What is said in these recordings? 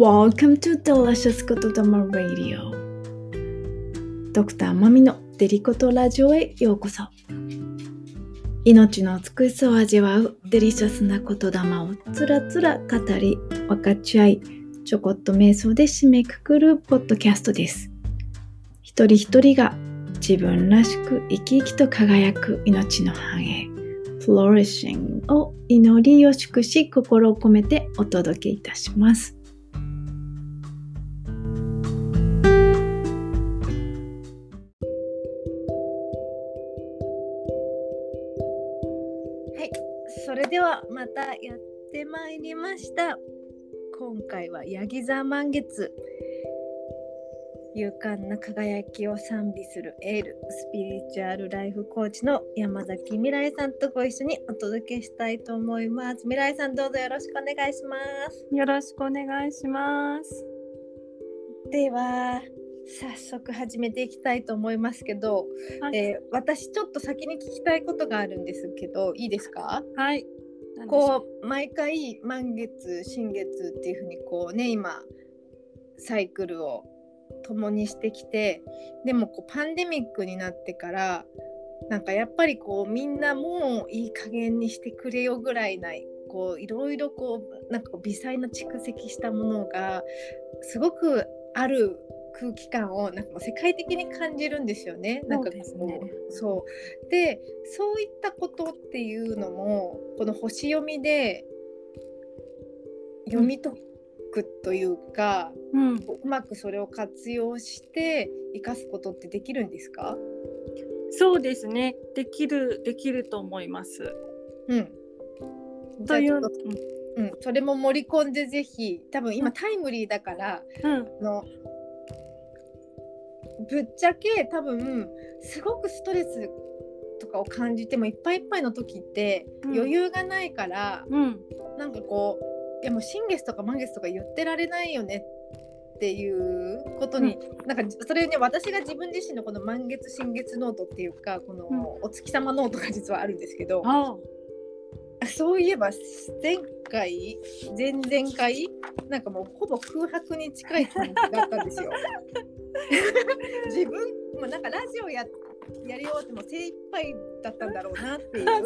Welcome to Delicious ことだま Radio. ドクターマミのデリコトラジオへようこそ。命の美しさを味わうデリシャスな言霊をつらつら語り分かち合いちょこっと瞑想で締めくくるポッドキャストです。一人一人が自分らしく生き生きと輝く命の繁栄 Flourishing を祈りを祝し心を込めてお届けいたします。ってまいりました今回はヤギ座満月勇敢な輝きを賛美するエールスピリチュアルライフコーチの山崎未来さんとご一緒にお届けしたいと思います未来さんどうぞよろしくお願いしますよろしくお願いします。では早速始めていきたいと思いますけど、はい。えー私ちょっと先に聞きたいことがあるんですけどいいですか？はい。こう毎回満月新月っていうふうにこうね今サイクルを共にしてきてでもこうパンデミックになってからなんかやっぱりこうみんなもういい加減にしてくれよぐらいないこういろいろこうなんか微細な蓄積したものがすごくある空気感をなんか世界的に感じるんですよね。なんかこそうねそうでそういったことっていうのもこの星読みで読み解くというか、うん。うまくそれを活用して生かすことってできるんですか？そうですね。できるできると思います。うん。という。うん、それも盛り込んでぜひ多分今タイムリーだから、うん。あのぶっちゃけ多分すごくストレスとかを感じてもいっぱいいっぱいの時って、うん余裕がないからうん。なんかこういやもう新月とか満月とか言ってられないよねっていうことに、なんかそれね私が自分自身のこの満月新月ノートっていうかこのうんお月様ノートが実はあるんですけど、あそういえば前回前々回なんかもうほぼ空白に近い感じだったんですよ。自分もなんかラジオややりようってもう精一杯だったんだろうなっていう。あ。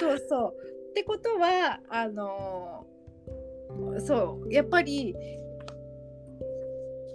そう。そう。ってことはあのーそうやっぱり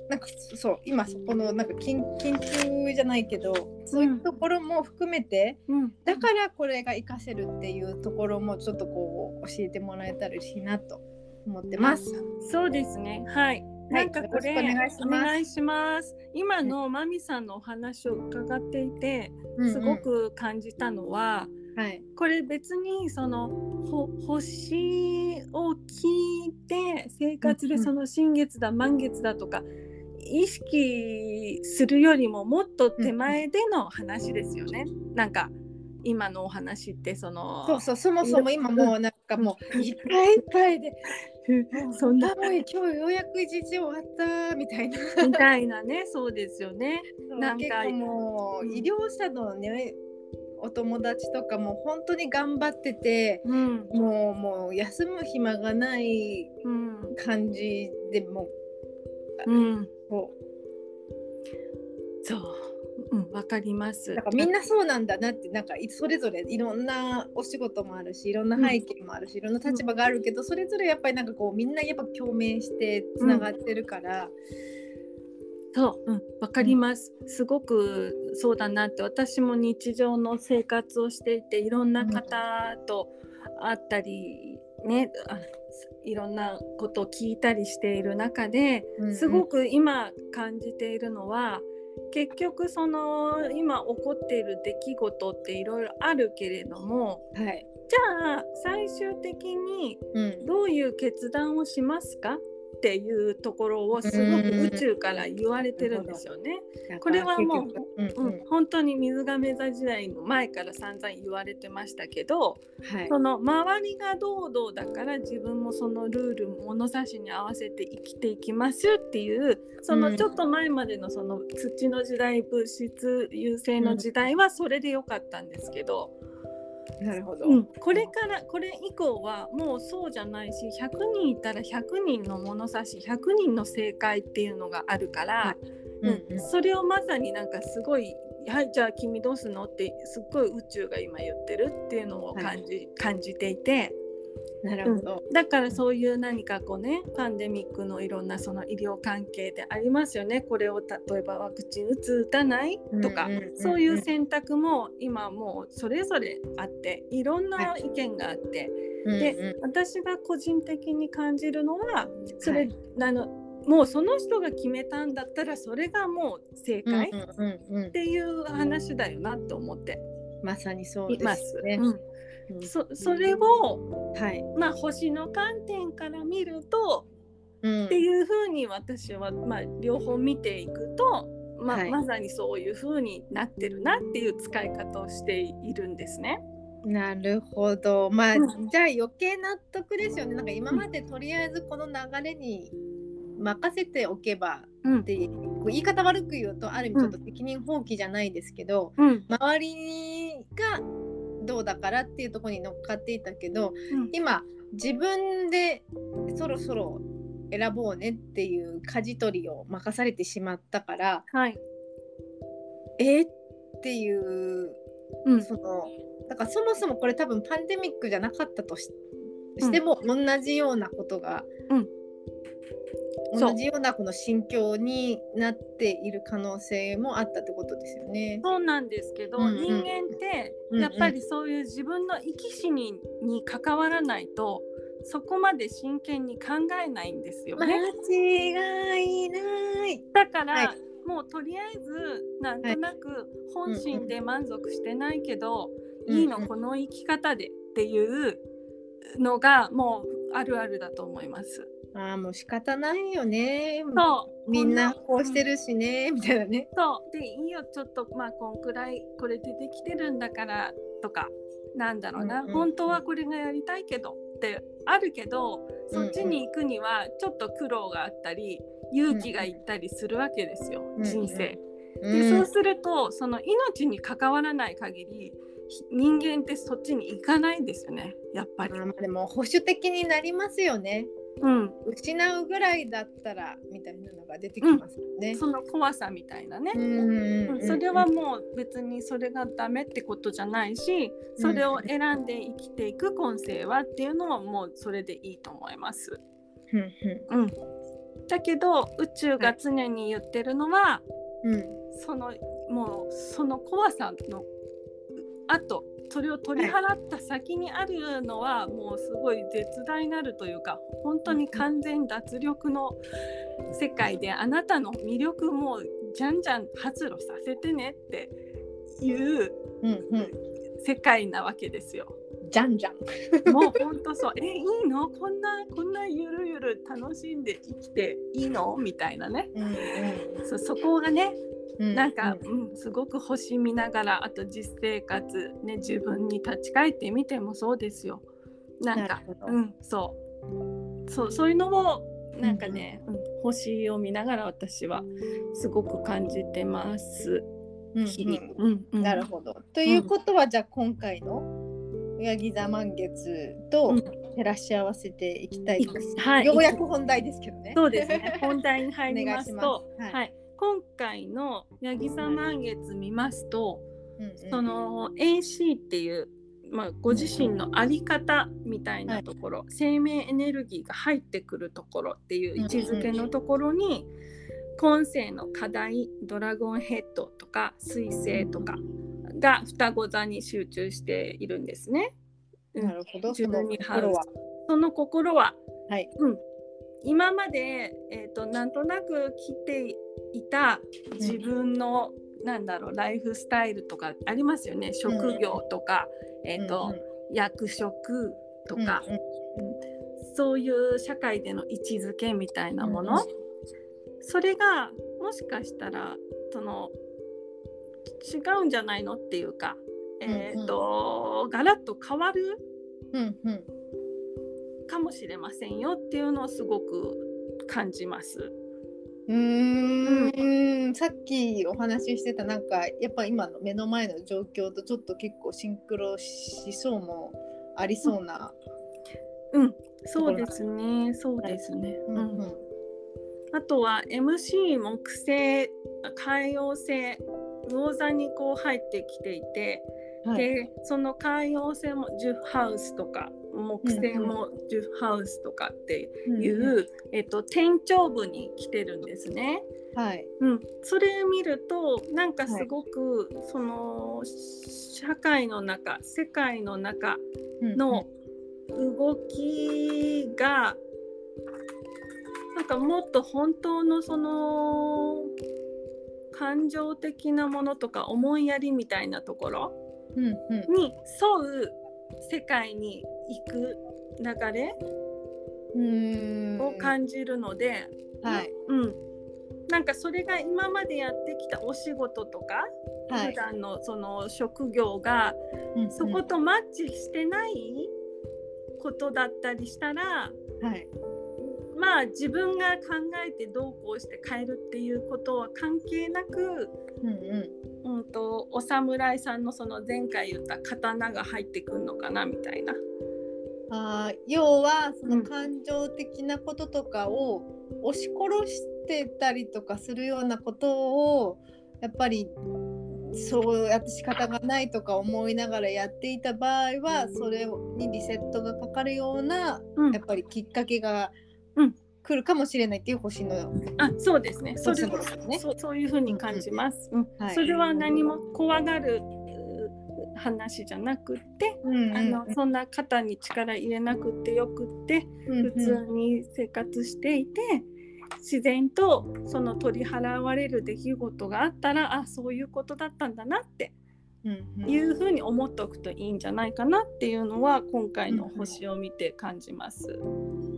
なんかそう今そこのなんか緊緊急じゃないけどそういうところも含めて、うん。だからこれが活かせるっていうところもちょっとこう教えてもらえたら嬉しいなと思ってます。そうですね。はい。なんかこれ、よろしくお願いします。お願いします。今のマミさんのお話を伺っていて、すごく感じたのは、はい。これ別にそのほ星を聞いて生活でその新月だ満月だとか意識するよりももっと手前での話ですよね。なんか今のお話ってそのそうそうそもそも今もうなんかもう いっぱいいっぱいで そんな。今日ようやく一日終わったみたいな。みたいなねそうですよね。なんかもううん。医療者のねお友達とかも本当に頑張っててうん。もうもう休む暇がないうん。感じでもうん。うこそう。うんわかります。うなんかみんなそうなんだなってなんかいそれぞれいろんなお仕事もあるしいろんな背景もあるし、いろんな立場があるけどそれぞれやっぱりなんかこうみんなやっぱ共鳴してつながってるから、そう、うん、わかります。すごくそうだなって、私も日常の生活をしていて、いろんな方と会ったり、ね、あいろんなことを聞いたりしている中で、うんうんすごく今感じているのは、結局その今起こっている出来事っていろいろあるけれどもはい、じゃあ最終的にうん。どういう決断をしますか？っていうところをすごく宇宙から言われてるんですよね。これはもううんううんん、本当に水亀座時代の前から散々言われてましたけどはい。その周りがどうどうだから自分もそのルール物差しに合わせて生きていきますっていうそのちょっと前までのその土の時代物質優勢の時代はそれでよかったんですけど、なるほど。うん、これからこれ以降はもうそうじゃないし100人いたら100人の物差し100人の正解っていうのがあるから、うん。うんそれをまさになんかすごい「はいじゃあ君どうすんの?」ってすっごい宇宙が今言ってるっていうのを感じ,、感じていてなるほど。だからそういう何かこうねパンデミックのいろんなその医療関係でありますよね。これを例えばワクチン打つ打たない？とか、うんうんうん。うんそういう選択も今もうそれぞれあっていろんな意見があって。でうん。私が個人的に感じるのはそれ、はい。あのもうその人が決めたんだったらそれがもう正うん解うんうんうん。っていう話だよなと思って。まさにそうです。ね。うんうん。そそれを、はい。まあ、星の観点から見るとうん。っていうふうに私は、まあ、両方見ていくと、まあはい。まさにそういうふうになってるなっていう使い方をしているんですね。なるほど。まあ、うん。じゃあ余計納得ですよね。なんか今までとりあえずこの流れに任せておけばうんっていうこう言い方悪く言うとある意味ちょっと責任放棄じゃないですけど、うん。周りがどうだからっていうところに乗っかっていたけどうん。今自分でそろそろ選ぼうねっていう舵取りを任されてしまったからはい。えっていううん。そのだからそもそもこれ多分パンデミックじゃなかったとししても同じようなことが、同じようなこの心境になっている可能性もあったってことですよね。そうなんですけど、うんうん人間ってやっぱりそういう自分の生き死にに関わらないとそこまで真剣に考えないんですよ間ね。違いない。だから、はいもうとりあえずなんとなく本心で満足してないけど、うんうんいいのこの生き方でっていうのがもうあるあるだと思います。ああもう仕方ないよね。そうみんなここうしてるしね、みたいなね。そうでいいよちょっとまあこんくらいこれでできてるんだからとかなんだろうな、うんうん本当はこれがやりたいけどってあるけどそっちに行くにはちょっと苦労があったり勇気がいったりするわけですよ、うん人生。うんでそうするとその命に関わらない限りひ人間ってそっちに行かないんですよねやっぱり。でも保守的になりますよね。うん、失うぐらいだったらみたいなのが出てきますよね。その怖さみたいなね。うんうんうんうん。それはもう別にそれがダメってことじゃないしそれを選んで生きていく今世はっていうのはもうそれでいいと思います。うんうん、だけど宇宙が常に言ってるのは、うんうん。そのもうその怖さのあとそれを取り払った先にあるのは、もうすごい絶大なるというか本当に完全脱力の世界であなたの魅力もじゃんじゃん発露させてねっていううんうん。世界なわけですよ。じゃんじゃん。もう本当そう。えいいの？こんなこんなゆるゆる楽しんで生きていいの？みたいなね。うんそそこがねうんなんか、うん、すごく星見ながらあと実生活ね自分に立ち返ってみてもそうですよ。なんかうんそう。そうそういうのをなんかね、うん星を見ながら私はすごく感じてます。日々。うんうん。なるほど。ということは、じゃあ今回のヤギ座満月とうん。照らし合わせていきたいです。はい。ようやく本題ですけどね。そうですね。本題に入りますと、お願いします。は、はい今回のヤギ座満月見ますと、うんうんその AC っていう、まあ、ご自身の在り方みたいなところ、生命エネルギーが入ってくるところっていう位置づけのところに、今世の課題ドラゴンヘッドとか水星とかが双子座に集中しているんですね。うんなるほど。自分にその心は。その心ははい。今まで、えー、となんとなく来ていた自分の、なんだろうライフスタイルとかありますよね。職業とか、えーと役職とか、うんうん。そういう社会での位置づけみたいなもの、うんうん。それがもしかしたらその違うんじゃないのっていうか、えーとガラッと変わるうんうんかもしれませんよっていうのをすごく感じます。うーん。さっきお話ししてたなんかやっぱ今の目の前の状況とちょっと結構シンクロしそうもありそうな。うん、そうですね、そうですね。うん。うんうん。あとは MC 木星海王星魚座にこう入ってきていて、はい。でその海王星も10ハウスとか木星も10ハウスとかっていう、うんえっと、天頂部に来てるんですね。はい。うん、それ見るとなんかすごく、その社会の中世界の中の動きがなんかもっと本当のその感情的なものとか思いやりみたいなところうんうん。に沿う世界に行く流れうん。を感じるので、はい。うん、なんかそれが今までやってきたお仕事とか、はい。普段のその職業がうん。そことマッチしてないことだったりしたら、はいまあ自分が考えてどうこうして変えるっていうことは関係なく、うんうん。うん、とお侍さんのその前回言った刀が入ってくるのかなみたいな。あー要はそうんの感情的なこととかを押し殺してたりとかするようなことをやっぱりそうやって仕方がないとか思いながらやっていた場合はそれにリセットがかかるようなうん。やっぱりきっかけがうん来るかもしれないっていう星の、あそうですね。それですね。そうそういうふうに感じます。うんはい。それは何も怖がるう話じゃなくって、うんあのそんな肩に力入れなくってよくってうん普通に生活していて、自然とその取り払われる出来事があったらあそういうことだったんだなってうんうんいうふうに思っておくといいんじゃないかなっていうのは今回の星を見て感じます。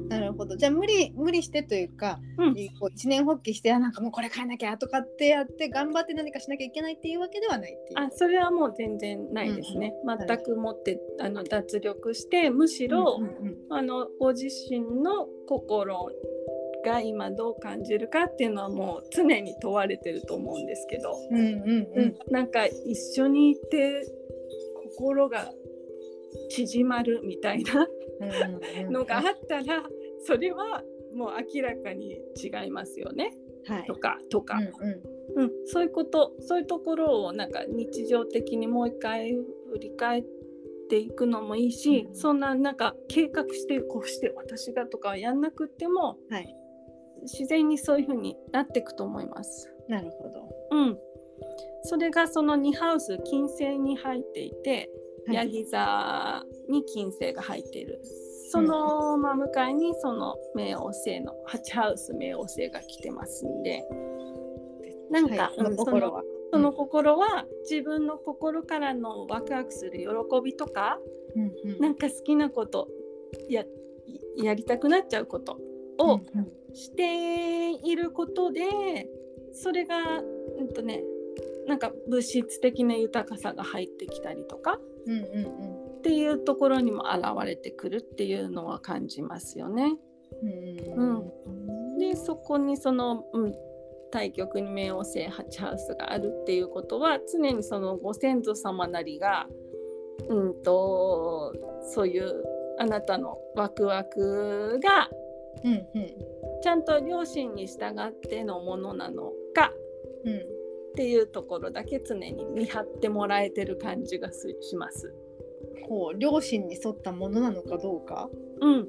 なるほどじゃあ無理無理してというか、うんこう一年発起してあなんかもうこれ変えなきゃとかってやって頑張って何かしなきゃいけないっていうわけではないっていう。あそれはもう全然ないですね。ん全くもってあの脱力してむしろ、うんうんあのご自身の心が今どう感じるかっていうのはもう常に問われてると思うんですけど、うんうんうん。なんか一緒にいて心が縮まるみたいなうんのがあったらそれはもう明らかに違いますよね。はい。とかとか、うんうん。うん、そういうことそういうところをなんか日常的にもう一回振り返っていくのもいいし、うん。そんななんか計画してこうして私がとかはやんなくってもはい自然にそういう風になっていくと思います。なるほど。うん、それがその2ハウス金星に入っていて、はい。ヤギ座に金星が入っている。その真向かいにその冥王星の8ハウス冥王星が来てますんで。なんか、はい、そのうん心は。その心は自分の心からのワクワクする喜びとかうんうん。なんか好きなことややりたくなっちゃうことをうんうん。していることでそれがうんとねなんか物質的な豊かさが入ってきたりとかうんうんっていうところにも現れてくるっていうのは感じますよね。うんうんでそこにその、うん、対極に冥王星8ハウスがあるっていうことは常にそのご先祖様なりが、うん、とそういうあなたのワクワクがうんうんちゃんと両親に従ってのものなのかうんっていうところだけ常に見張ってもらえてる感じがすします。こう両親に沿ったものなのかどうか？うん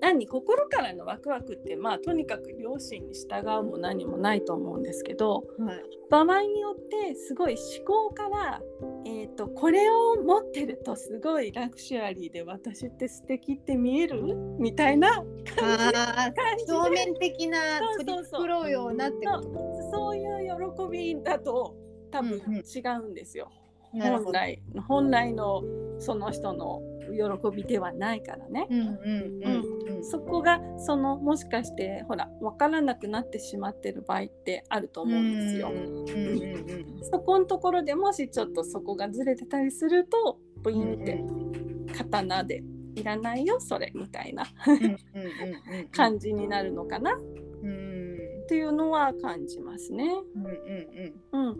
何心からのワクワクってまあとにかく両親に従うも何もないと思うんですけどはい。場合によってすごい思考から、えー、とこれを持ってるとすごいラクシュアリーで私って素敵って見える？みたいな感じ表面的な取り繕うようなってこと？そういう喜びだと多分うんうん違うんですよ。なるほど。本来本来のその人の喜びではないからね。うんうんうんうん。そこがそのもしかしてほら分からなくなってしまってる場合ってあると思うんですよ。うんうんうんそこのところでもしちょっとそこがずれてたりするとブイうんンって刀でいらないよそれみたいな感じになるのかな。うんっていうのは感じますね。うんうん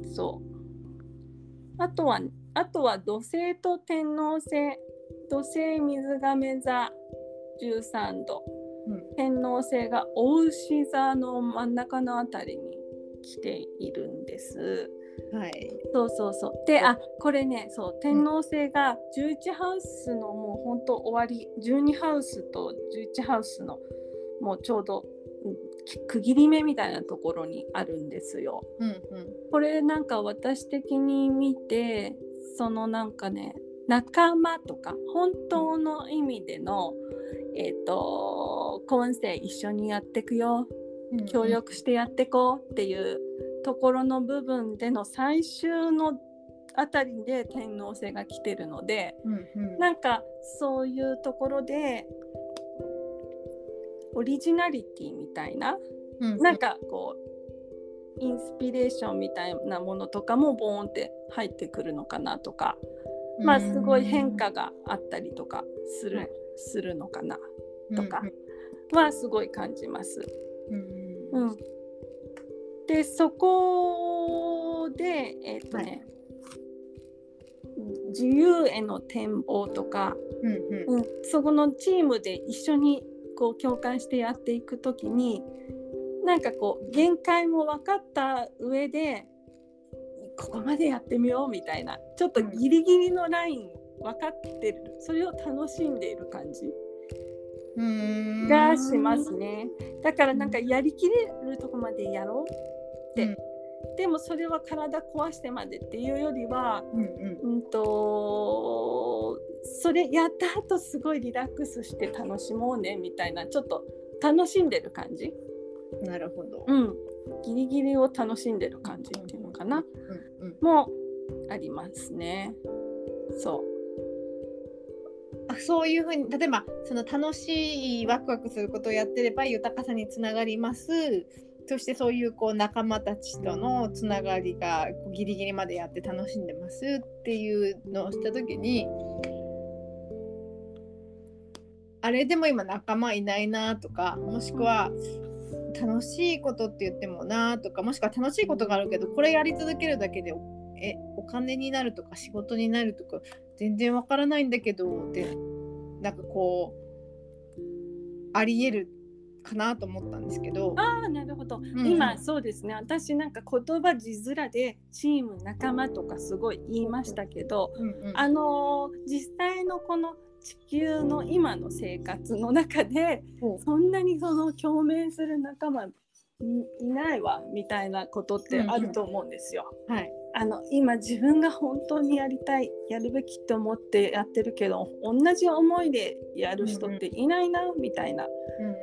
うん、そう。あとはあとは土星と天王星土星水亀座13度、うん天王星がお牛座の真ん中のあたりに来ているんです。うん。はい。そうそうそう。で、あこれね、そう天王星が11ハウスのもう本当終わり、12ハウスと11ハウスのもうちょうど区切り目みたいなところにあるんですよ。うんうん。これなんか私的に見てそのなんかね仲間とか本当の意味でのえっ、と今世一緒にやっていくようん協。力してやっていこうっていうところの部分での最終のあたりで天皇星が来てるのでうんうん。なんかそういうところでオリジナリティみたいなうんなんかこうインスピレーションみたいなものとかもボーンって入ってくるのかなとか、まあすごい変化があったりとかする,、はい。するのかなうんとかはすごい感じます。うんでそこでえっ、とね、自由への展望とか、うんうん。うん、そこのチームで一緒にこう共感してやっていく時になんかこう限界も分かった上でここまでやってみようみたいなちょっとギリギリのライン分かってる。それを楽しんでいる感じ。うん。がしますね。だからなんかやりきれるとこまでやろうって、うん。でもそれは体壊してまでっていうよりはうんうん。うんとそれやった後すごいリラックスして楽しもうねみたいなちょっと楽しんでる感じ、なるほど。うん、ギリギリを楽しんでる感じっていうのかな、うんうん。もありますね。そあそういうふうに例えばその楽しいワクワクすることをやってれば豊かさにつながります。そしてそういうこう仲間たちとのつながりがギリギリまでやって楽しんでますっていうのをした時にあれでも今仲間いないなとかもしくは楽しいことって言ってもなとかもしくは楽しいことがあるけどこれやり続けるだけでおえお金になるとか仕事になるとか全然わからないんだけどってなんかこうありえるかなと思ったんですけど。う。ああなるほど、ん。今そうですね。私なんか言葉字面でチーム仲間とかすごい言いましたけど、うんうん。あのー実際のこの地球の今の生活の中でほうそんなにその共鳴する仲間いいないわみたいなことってあると思うんですよ。はい。あの今自分が本当にやりたいやるべきって思ってやってるけど同じ思いでやる人っていないなみたいな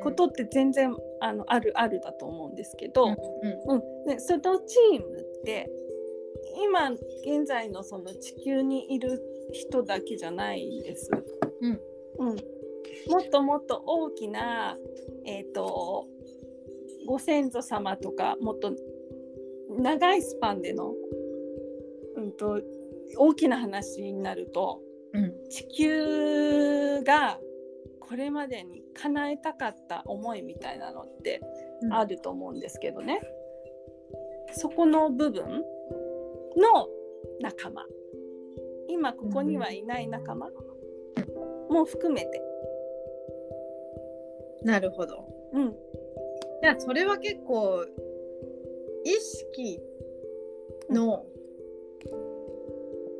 ことって全然あのあるあるだと思うんですけど、うん。うん、でそのチームって今現在のその地球にいる人だけじゃないんです。うん。うん、もっともっと大きな、えー、とご先祖様とかもっと長いスパンでの、うん、と大きな話になるとうん。地球がこれまでに叶えたかった思いみたいなのってうん。あると思うんですけどね、そこの部分の仲間。今ここにはいない仲間も含めて、なるほど。うん、じゃあそれは結構意識の、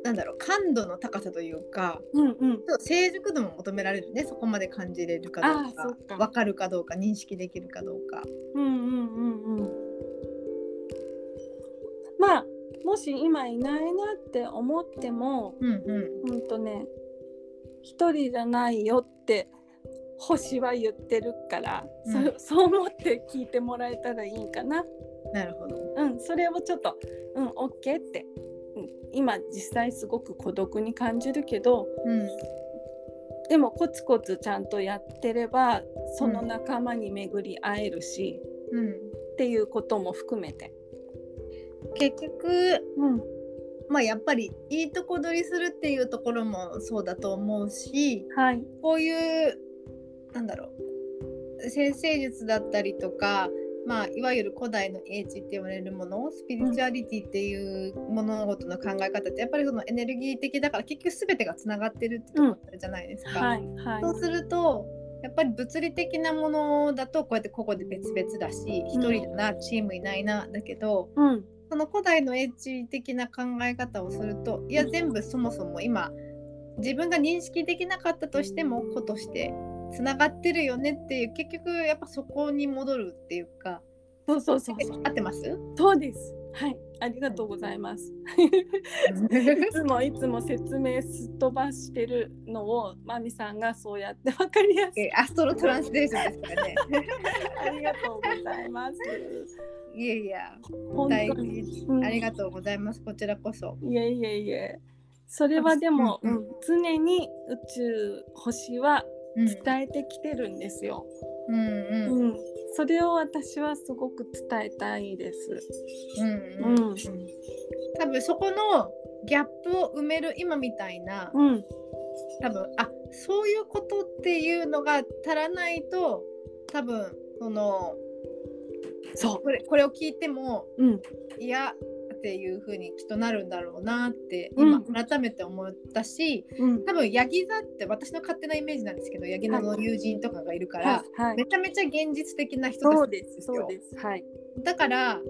なんだろう感度の高さというかうんうん。ちょっと成熟度も求められるねそこまで感じれるかどうかか。分かるかどうか認識できるかどうか。うんうんうんうん。まあもし今いないなって思ってもうんうん。うんとね一人じゃないよって星は言ってるから、うんそそう思って聞いてもらえたらいいかな。なるほど。うん、それをちょっと、うん、OK って、うん、今実際すごく孤独に感じるけどうんでもコツコツちゃんとやってればその仲間に巡り会えるし、うん、っていうことも含めて。結局うんまあやっぱりいいとこ取りするっていうところもそうだと思うしはい。こういうなんだろう先生術だったりとかまあ、いわゆる古代の英知って言われるものスピリチュアリティっていう物事の考え方ってやっぱりそのエネルギー的だから結局全てがつながってるってところじゃないですか。はいはい。そうするとやっぱり物理的なものだとこうやって個々で別々だし一人だなチームいないなだけどうんその古代の英知的な考え方をするといや全部そもそも今自分が認識できなかったとしても個としてつながってるよねっていう結局やっぱそこに戻るっていうかそうそうそうそう。合ってます？そうです。はいありがとうございます。いつもいつも説明すっ飛ばしてるのをマミさんがそうやってわかりやすいえアストロトランスレーションですからね。ありがとうございます。いやいや本大当に。事。うん。ありがとうございます。こちらこそ。いえいえいえ。それはでも、うんうん常に宇宙星はうん伝えてきてるんですよ、うんうん。うん。それを私はすごく伝えたいです。うんうん。うん。多分そこのギャップを埋める今みたいなうん。多分あそういうことっていうのが足らないと多分そのそこれこれを聞いてもううん。いやっていう風にきっとなるんだろうなってうん。今改めて思ったし、うん。多分ヤギ座って私の勝手なイメージなんですけどヤギ座の友人とかがいるから、はい。はい。めちゃめちゃ現実的な人たちです。そうです。はい。だから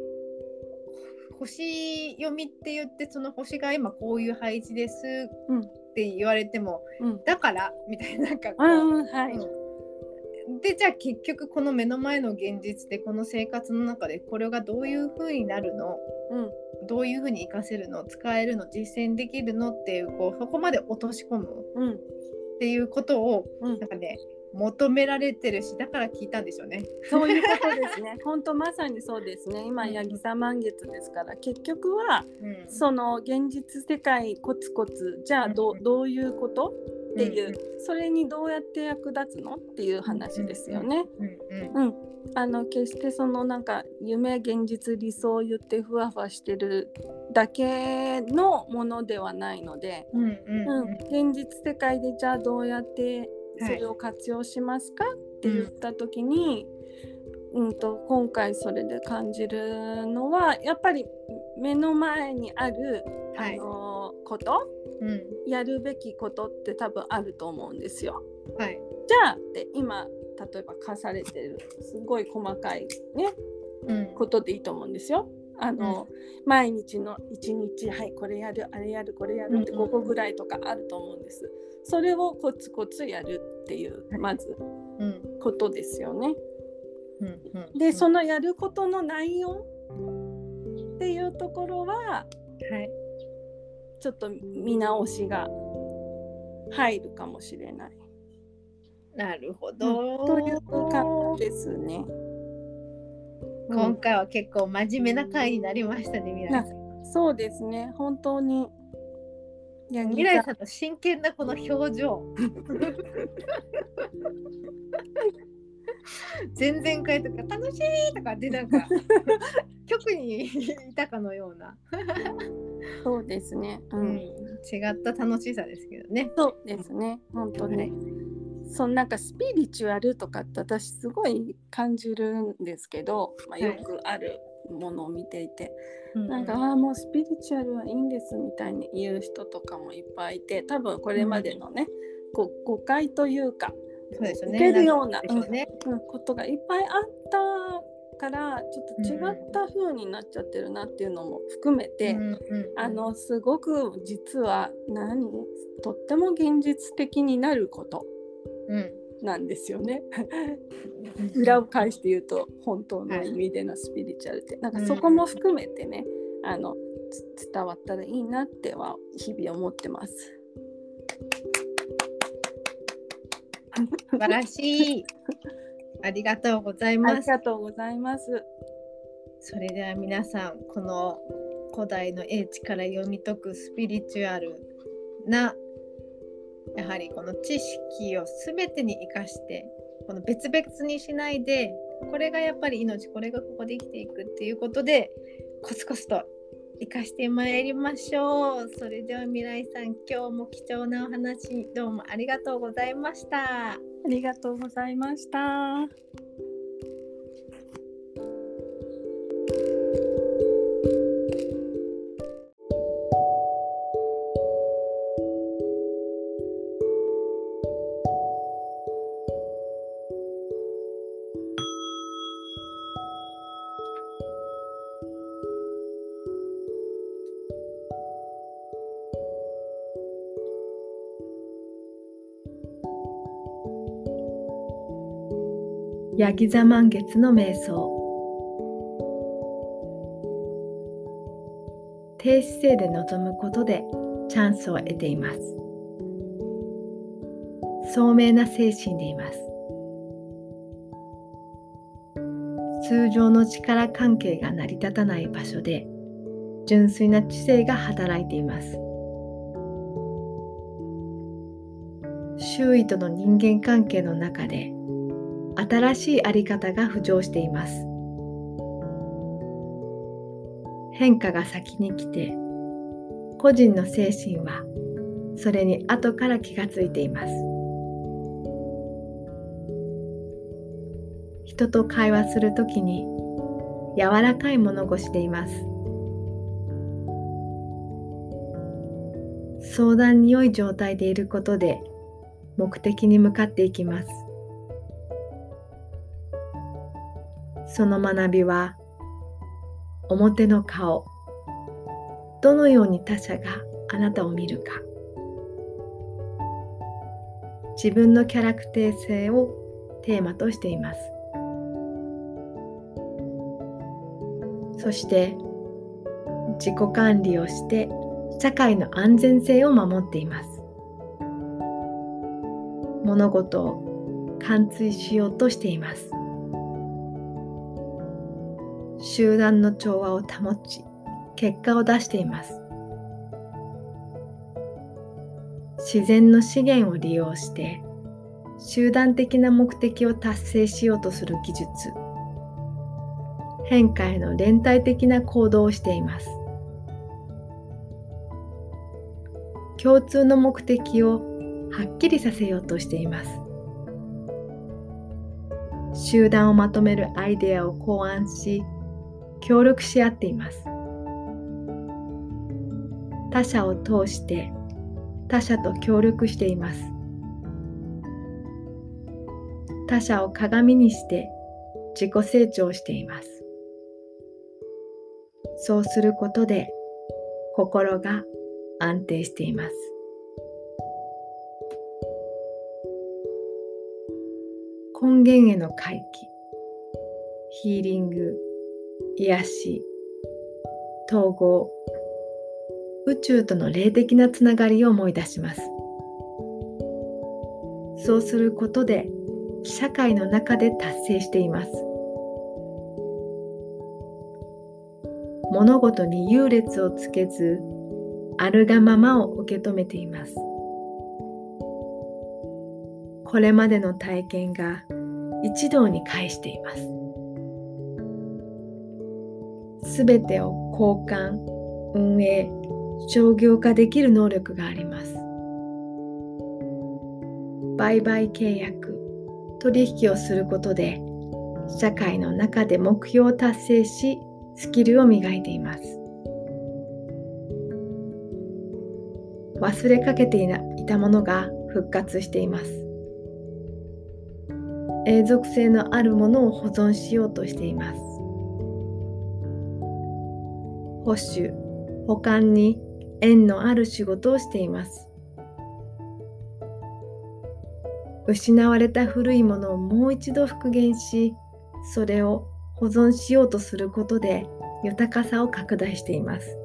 星読みって言ってその星が今こういう配置ですうん。って言われても、うん。だからみたいななんかこうう、ん。はい、うんでじゃあ結局この目の前の現実でこの生活の中でこれがどういう風になるの？うん。どういう風に活かせるの？使えるの？実践できるの？っていうこうそこまで落とし込むっうん。ていうことをうん。なんかね求められてるしだから聞いたんでしょうね。そういうことですね。本当まさにそうですね。今、ヤギ座満月ですから、結局は、うん。その現実世界コツコツ、じゃあどうん。どういうこと？っていう、うんそれにどうやって役立つのっていう話ですよね。うんうんうん。あの決してそのなんか夢現実理想を言ってふわふわしてるだけのものではないので、うんうんうん、現実世界でじゃあどうやってそれを活用しますか、って言った時に、うん、と今回それで感じるのはやっぱり目の前にある、はい。あのことうんやるべきことって多分あると思うんですよ。はい。じゃあって今例えば課されてるすごい細かいねうん。ことでいいと思うんですよ。あの、毎日の一日はいこれやるあれやるこれやるってうんうん5個ぐらいとかあると思うんです。それをコツコツやるっていうまずうん。ことですよね。うんうん。でそのやることの内容っていうところははいちょっと見直しが入るかもしれない。なるほど、という感じですね。今回は結構真面目な回になりましたね未来さん。そうですね。本当に。いや未来さんの真剣なこの表情。前々回とか楽しいとかでなんか 局にいたかのような、そうですね。ううんん、違った楽しさですけどね。そうですね。本当ね。そのなんかスピリチュアルとかって私すごい感じるんですけど、まあ、はいよくあるものを見ていて、うんなんか、ああもうスピリチュアルはいいんですみたいに言う人とかもいっぱいいて多分これまでのね、こう誤解というかそうですよね。受けるようなね。うん、ことがいっぱいあったからちょっと違った風になっちゃってるなっていうのも含めて、うんうんあのすごく実は何？とっても現実的になることうん。なんですよね。うん。裏を返して言うと本当の意味でのスピリチュアルって、なんかそこも含めてねあのつ伝わったらいいなっては日々思ってます。素晴らしい。ありがとうございあます。りがとうございます。それでは皆さんこの古代の英知から読み解くスピリチュアルなやはりこの知識を全てに生かしてこの別々にしないでこれがやっぱり命これがここで生きていくっていうことでコツコツと生かしてまいりましょうそれでは未来さん今日も貴重なお話どうもありがとうございましたあありがとうございました。ヤギ座満月の瞑想。低姿勢で臨むことでチャンスを得ています。聡明な精神でいます。通常の力関係が成り立たない場所で純粋な知性が働いています。周囲との人間関係の中で新しいあり方が浮上しています。変化が先に来て個人の精神はそれに後から気がついています。人と会話するときに柔らかい物腰でいます。相談に良い状態でいることで目的に向かっていきます。その学びは表の顔どのように他者があなたを見るか。自分のキャラクター性をテーマとしています。そして自己管理をして社会の安全性を守っています。物事を貫通しようとしています。集団の調和を保ち結果を出しています。自然の資源を利用して集団的な目的を達成しようとする技術。変化への連帯的な行動をしています。共通の目的をはっきりさせようとしています。集団をまとめるアイデアを考案し協力し合っています。他者を通して他者と協力しています。他者を鏡にして自己成長しています。そうすることで心が安定しています。根源への回帰。ヒーリング。癒し統合宇宙との霊的なつながりを思い出します。そうすることで社会の中で達成しています。物事に優劣をつけずあるがままを受け止めています。これまでの体験が一堂に会しています。すべてを交換運営商業化できる能力があります。売買契約取引をすることで社会の中で目標を達成しスキルを磨いています。忘れかけていたものが復活しています。永続性のあるものを保存しようとしています。保守保管に縁のある仕事をしています。失われた古いものをもう一度復元しそれを保存しようとすることで豊かさを拡大しています。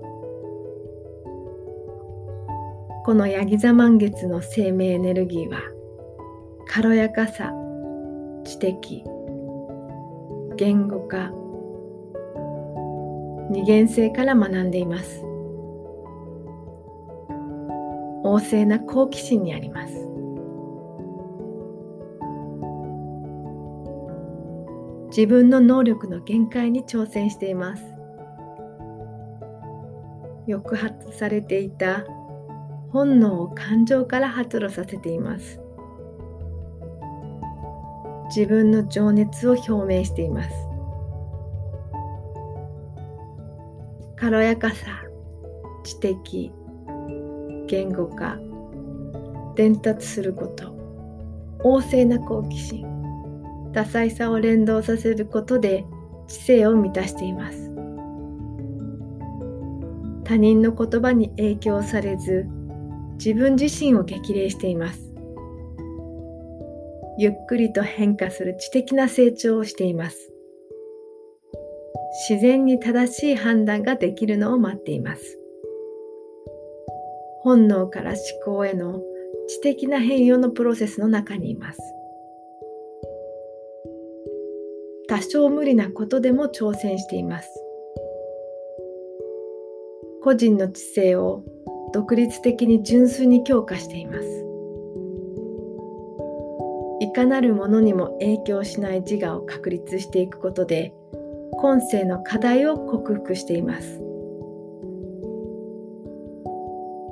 このヤギ座満月の生命エネルギーは軽やかさ知的言語化二元性から学んでいます。旺盛な好奇心にあります。自分の能力の限界に挑戦しています。抑圧されていた本能を感情から発露させています。自分の情熱を表明しています。軽やかさ知的言語化伝達すること旺盛な好奇心多彩さを連動させることで知性を満たしています他人の言葉に影響されず自分自身を激励していますゆっくりと変化する知的な成長をしています。自然に正しい判断ができるのを待っています。本能から思考への知的な変容のプロセスの中にいます。多少無理なことでも挑戦しています。個人の知性を独立的に純粋に強化しています。いかなるものにも影響しない自我を確立していくことで今世の課題を克服しています。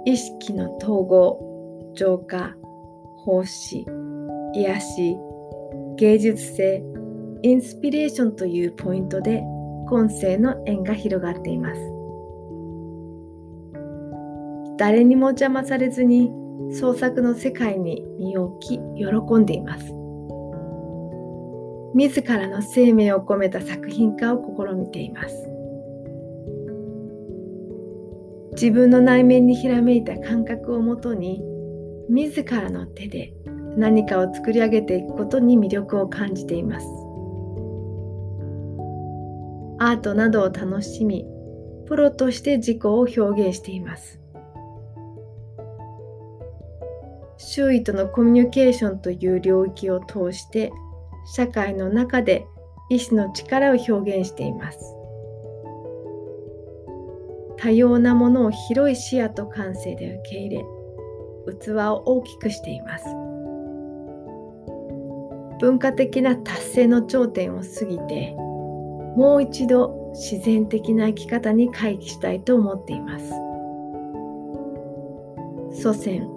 意識の統合、浄化、奉仕、癒し、芸術性、インスピレーションというポイントで今世の縁が広がっています。誰にも邪魔されずに創作の世界に身を置き喜んでいます。自らの生命を込めた作品化を試みています。自分の内面にひらめいた感覚をもとに自らの手で何かを作り上げていくことに魅力を感じています。アートなどを楽しみ、プロとして自己を表現しています。周囲とのコミュニケーションという領域を通して社会の中で意志の力を表現しています。多様なものを広い視野と感性で受け入れ、器を大きくしています。文化的な達成の頂点を過ぎて、もう一度自然的な生き方に回帰したいと思っています。祖先、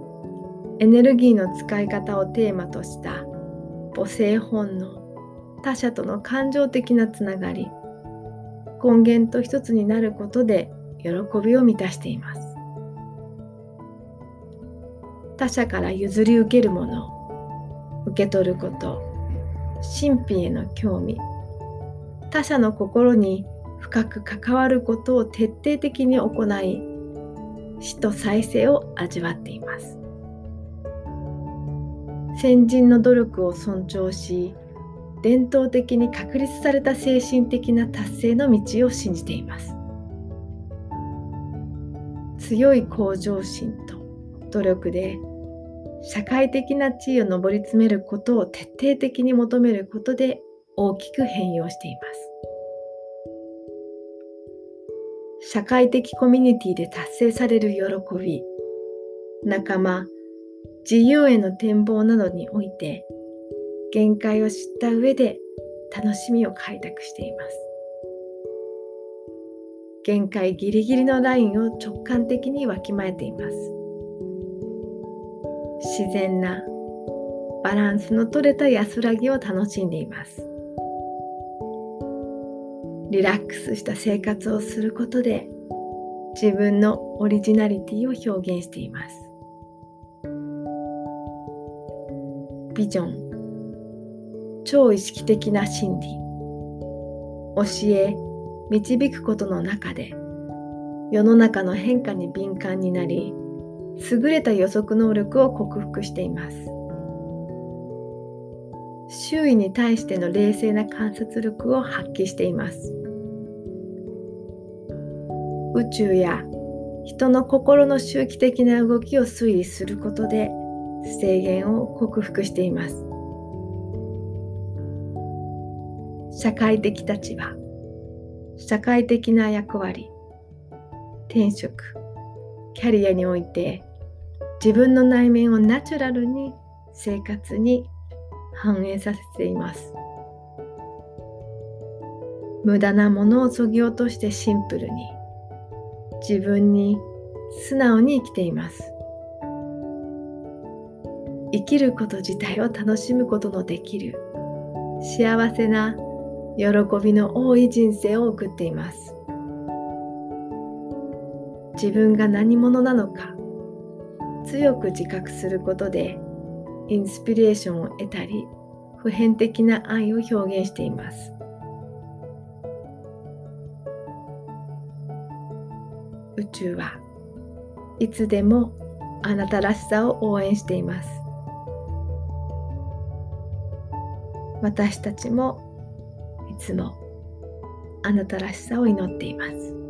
エネルギーの使い方をテーマとした母性本能他者との感情的なつながり根源と一つになることで喜びを満たしています。他者から譲り受けるもの受け取ること神秘への興味他者の心に深く関わることを徹底的に行い死と再生を味わっています。先人の努力を尊重し伝統的に確立された精神的な達成の道を信じています。強い向上心と努力で社会的な地位を上り詰めることを徹底的に求めることで大きく変容しています。社会的コミュニティで達成される喜び仲間自由への展望などにおいて限界を知った上で楽しみを開拓しています。限界ギリギリのラインを直感的にわきまえています。自然なバランスの取れた安らぎを楽しんでいます。リラックスした生活をすることで自分のオリジナリティを表現しています。ビジョン。超意識的な心理。教え導くことの中で世の中の変化に敏感になり優れた予測能力を克服しています。周囲に対しての冷静な観察力を発揮しています。宇宙や人の心の周期的な動きを推理することで制限を克服しています。社会的立場社会的な役割転職キャリアにおいて自分の内面をナチュラルに生活に反映させています。無駄なものをそぎ落としてシンプルに自分に素直に生きています。生きること自体を楽しむことのできる幸せな喜びの多い人生を送っています。自分が何者なのか強く自覚することでインスピレーションを得たり普遍的な愛を表現しています。宇宙はいつでもあなたらしさを応援しています。私たちもいつもあなたらしさを祈っています。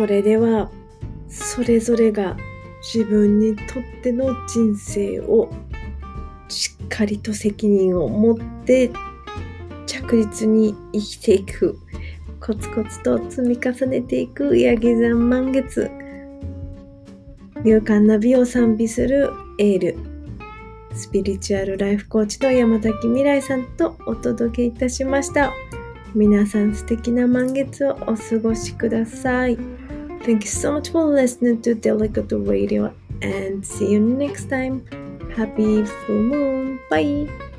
それではそれぞれが自分にとっての人生をしっかりと責任を持って着実に生きていく。コツコツと積み重ねていく。ヤギ山満月。勇敢な美を賛美するエール。スピリチュアルライフコーチの山崎未来さんとお届けいたしました。皆さん素敵な満月をお過ごしください。Thank you so much for listening to Delicate Radio and see you next time. Happy full moon. Bye.